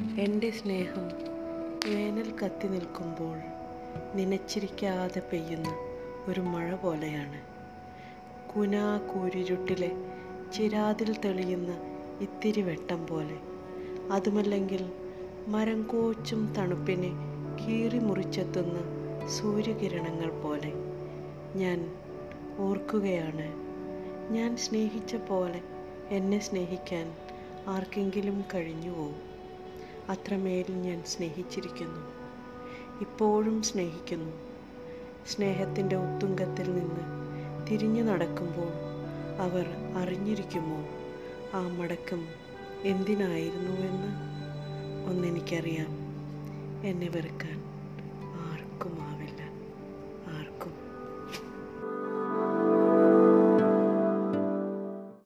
എന്റെ സ്നേഹം വേനൽ കത്തി നിൽക്കുമ്പോൾ നനച്ചിരിക്കാതെ പെയ്യുന്ന ഒരു മഴ പോലെയാണ്. കുനാ കൂരിരുട്ടിലെ ചിരാതിൽ തെളിയുന്ന ഇത്തിരി വെട്ടം പോലെ. അതുമല്ലെങ്കിൽ മരം കോച്ചും തണുപ്പിനെ കീറി മുറിച്ചെത്തുന്ന സൂര്യകിരണങ്ങൾ പോലെ. ഞാൻ ഓർക്കുകയാണ് ഞാൻ സ്നേഹിച്ച പോലെ എന്നെ സ്നേഹിക്കാൻ ആർക്കെങ്കിലും കഴിഞ്ഞുവോ? അത്രമേൽ ഞാൻ സ്നേഹിച്ചിരിക്കുന്നു. ഇപ്പോഴും സ്നേഹിക്കുന്നു. സ്നേഹത്തിന്റെ ഉത്തുംഗത്തിൽ നിന്ന് തിരിഞ്ഞു നടക്കുമ്പോൾ അവർ അറിഞ്ഞിരിക്കുമോ? ആ മടക്കം എന്തിനായിരുന്നുവെന്ന് ഒന്നെനിക്കറിയാം. എന്നെ വെറുക്കാൻ